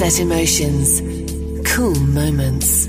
Sunset Emotions. Cool moments.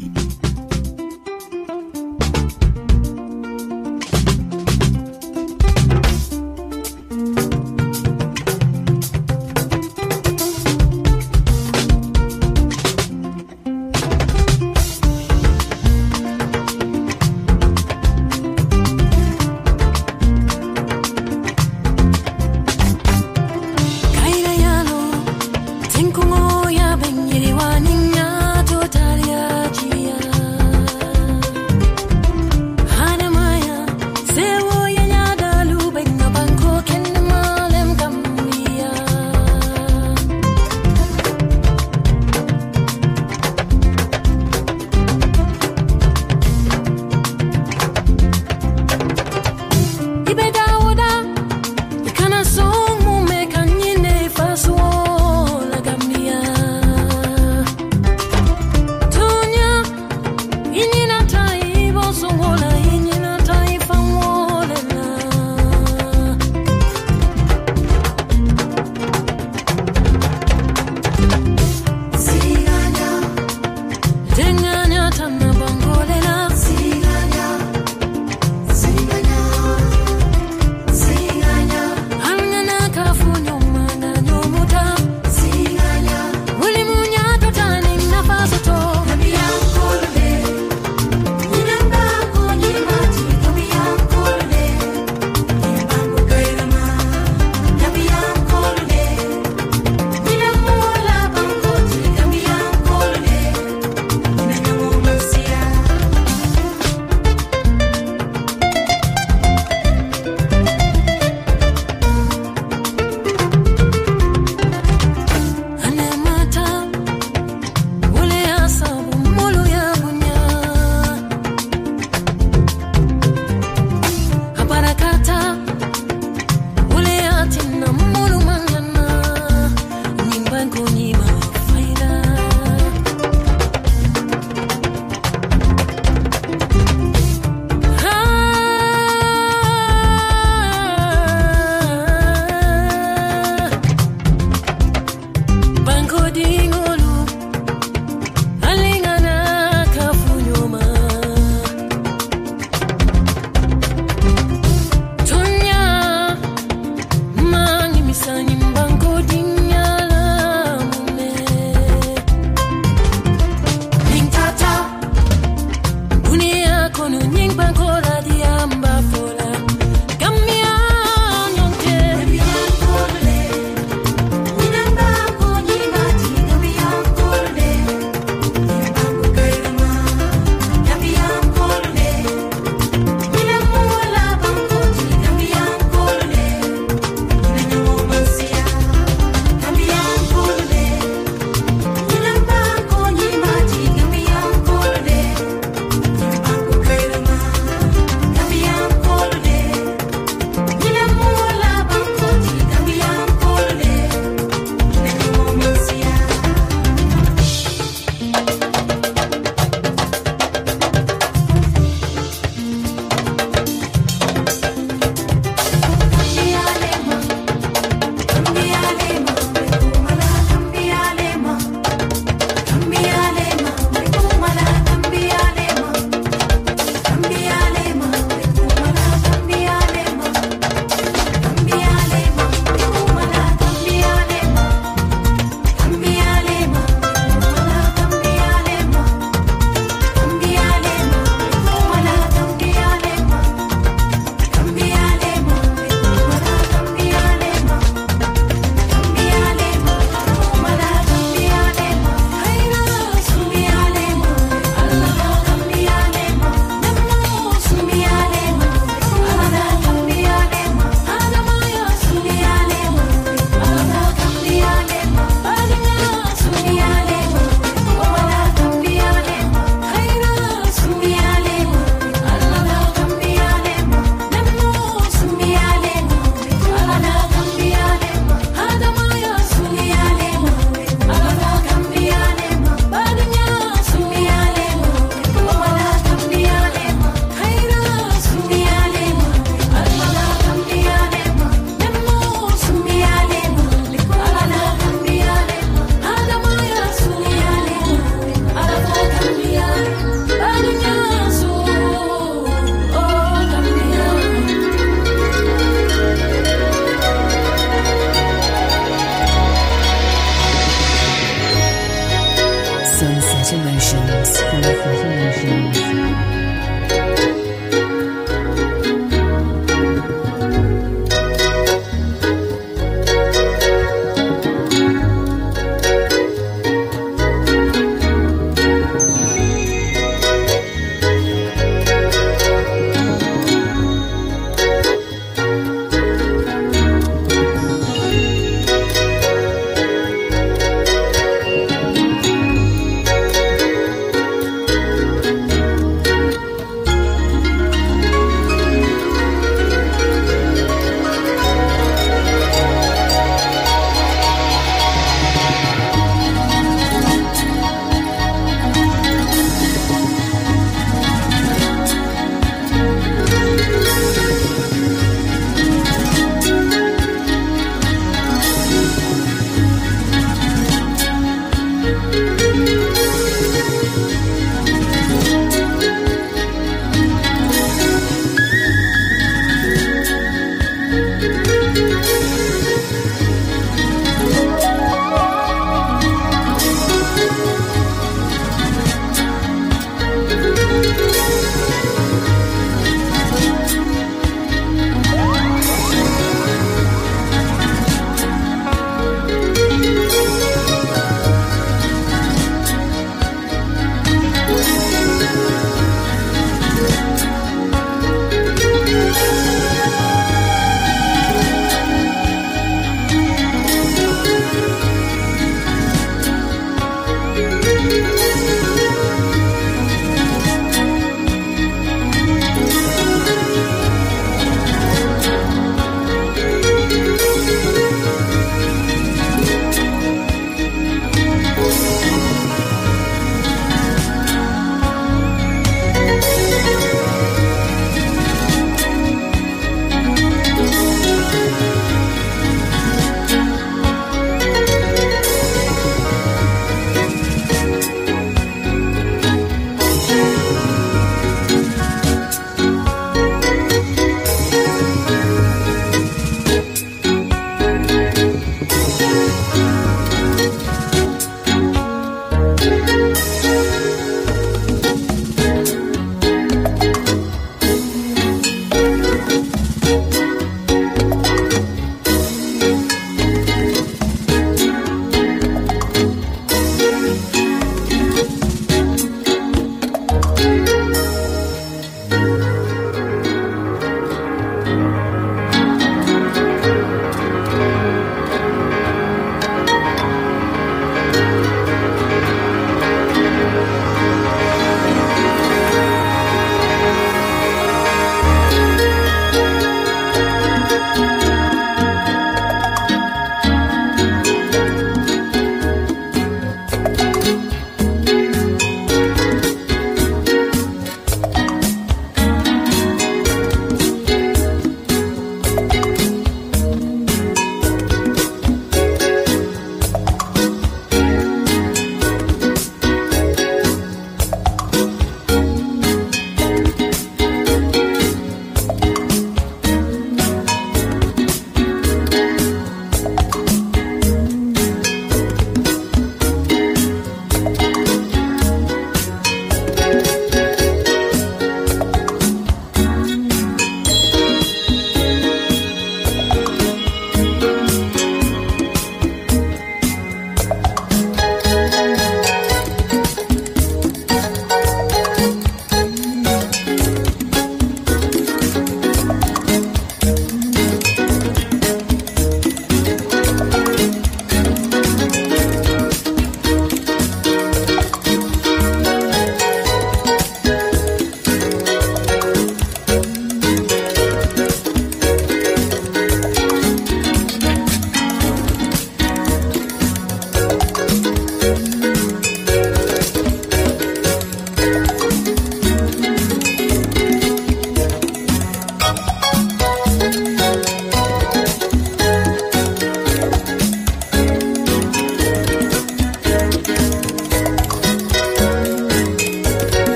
digo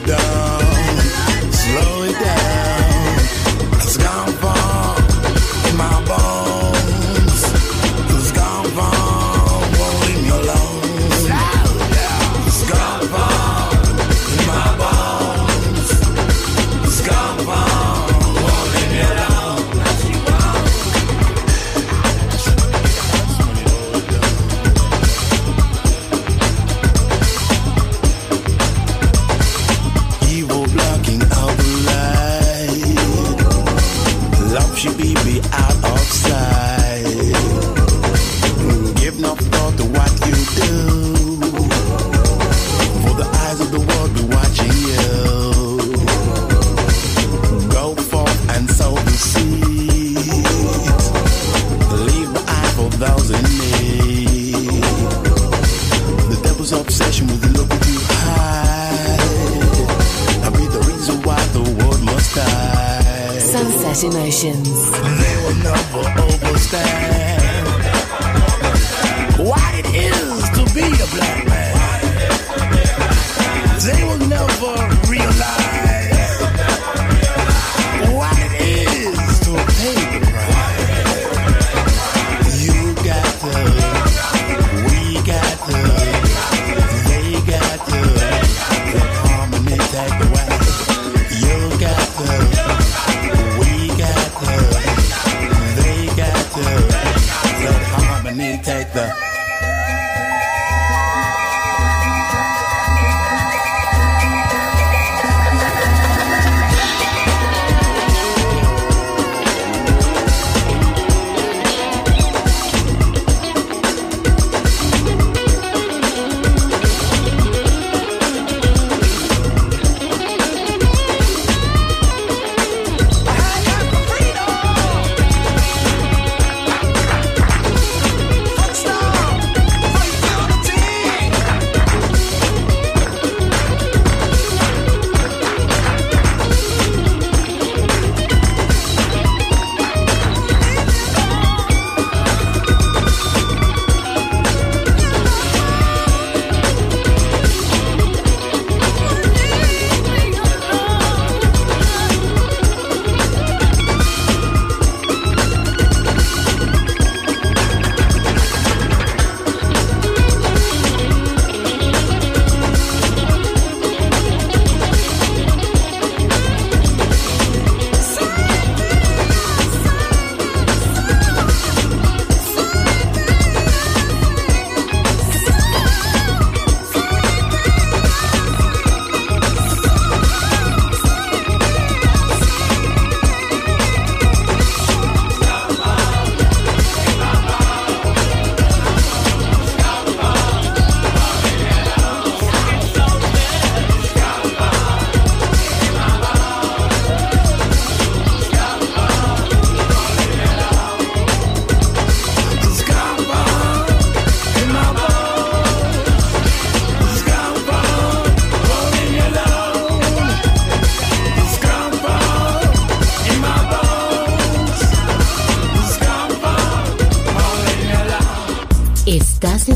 down.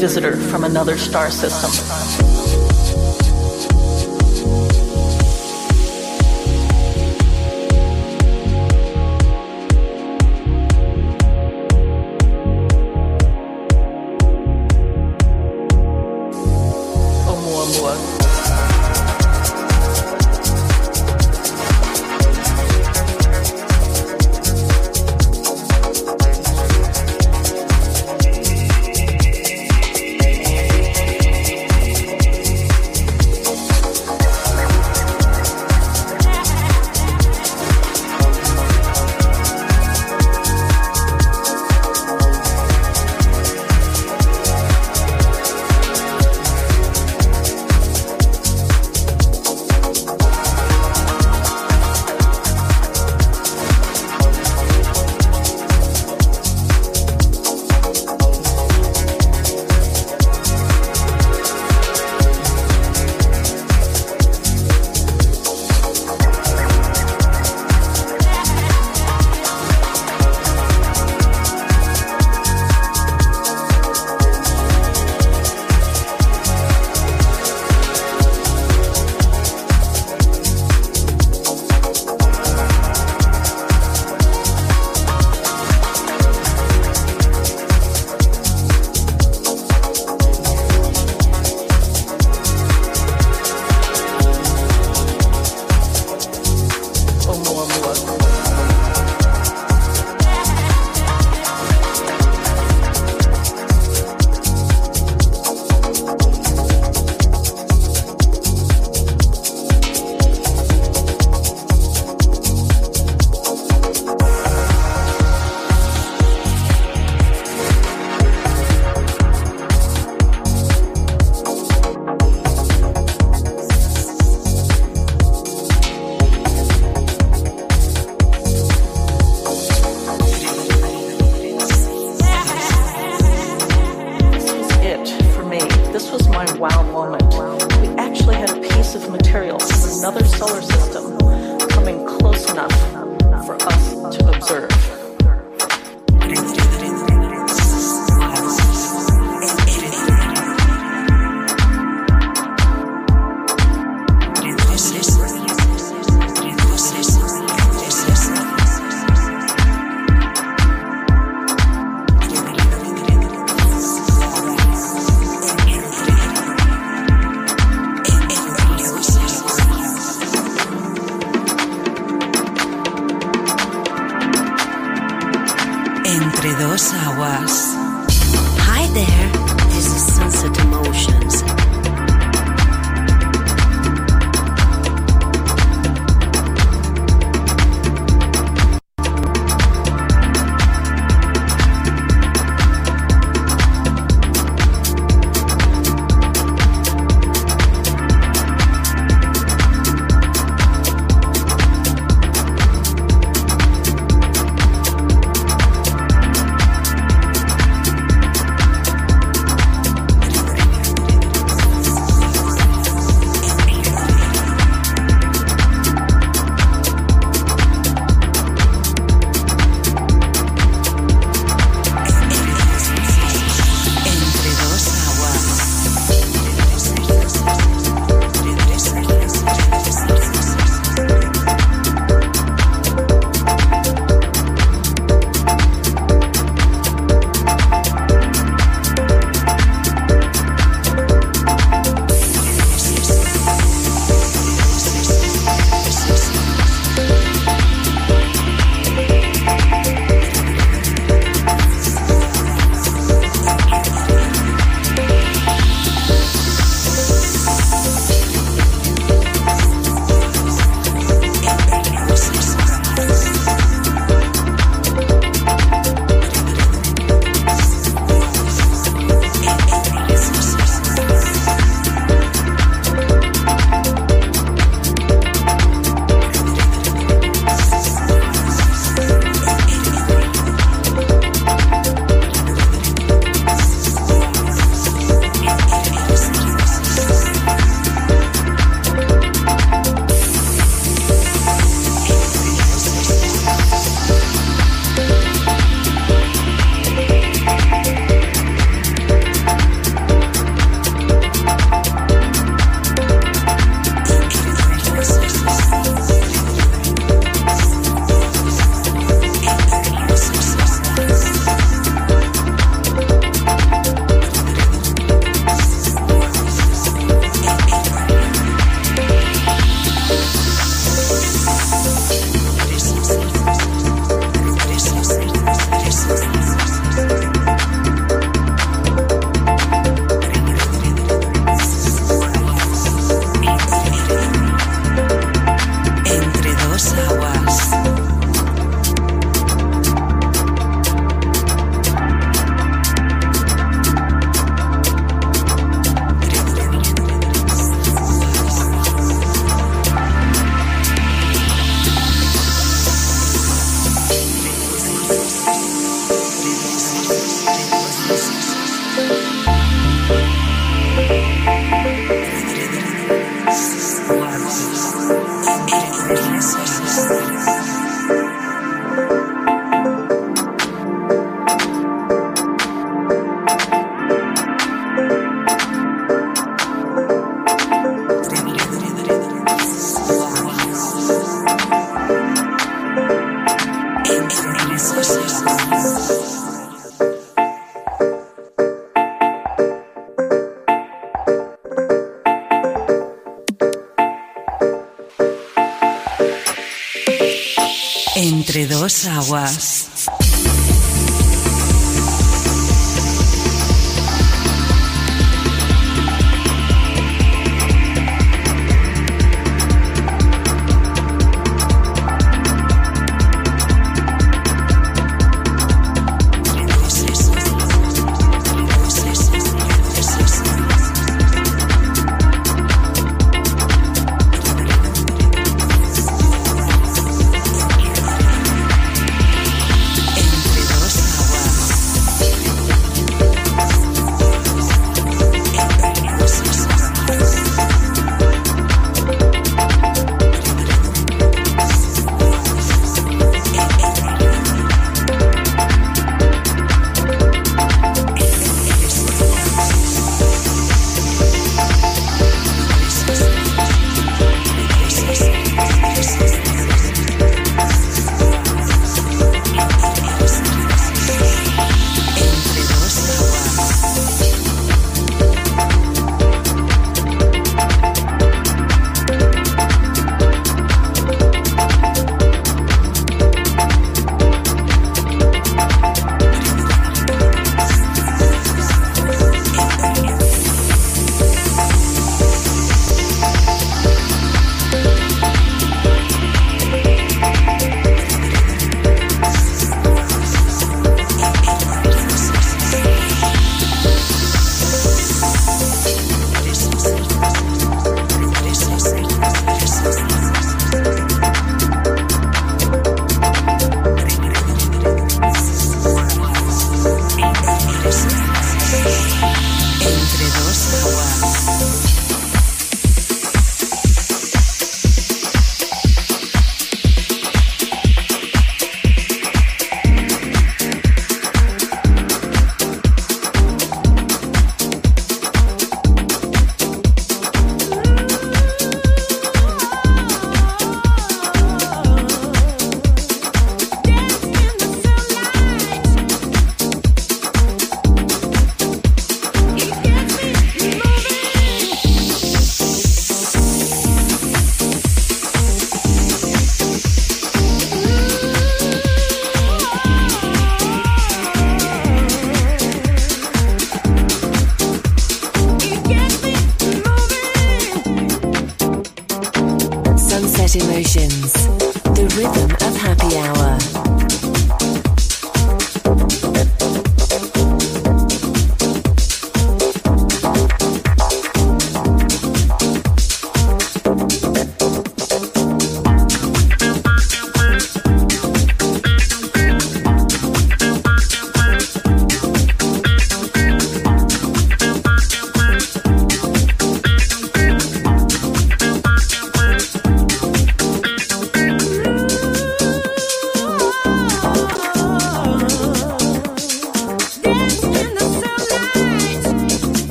Visitor from another star system? Entre dos aguas. Hi there. This is Sunset Emotions.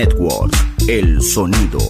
Network, el sonido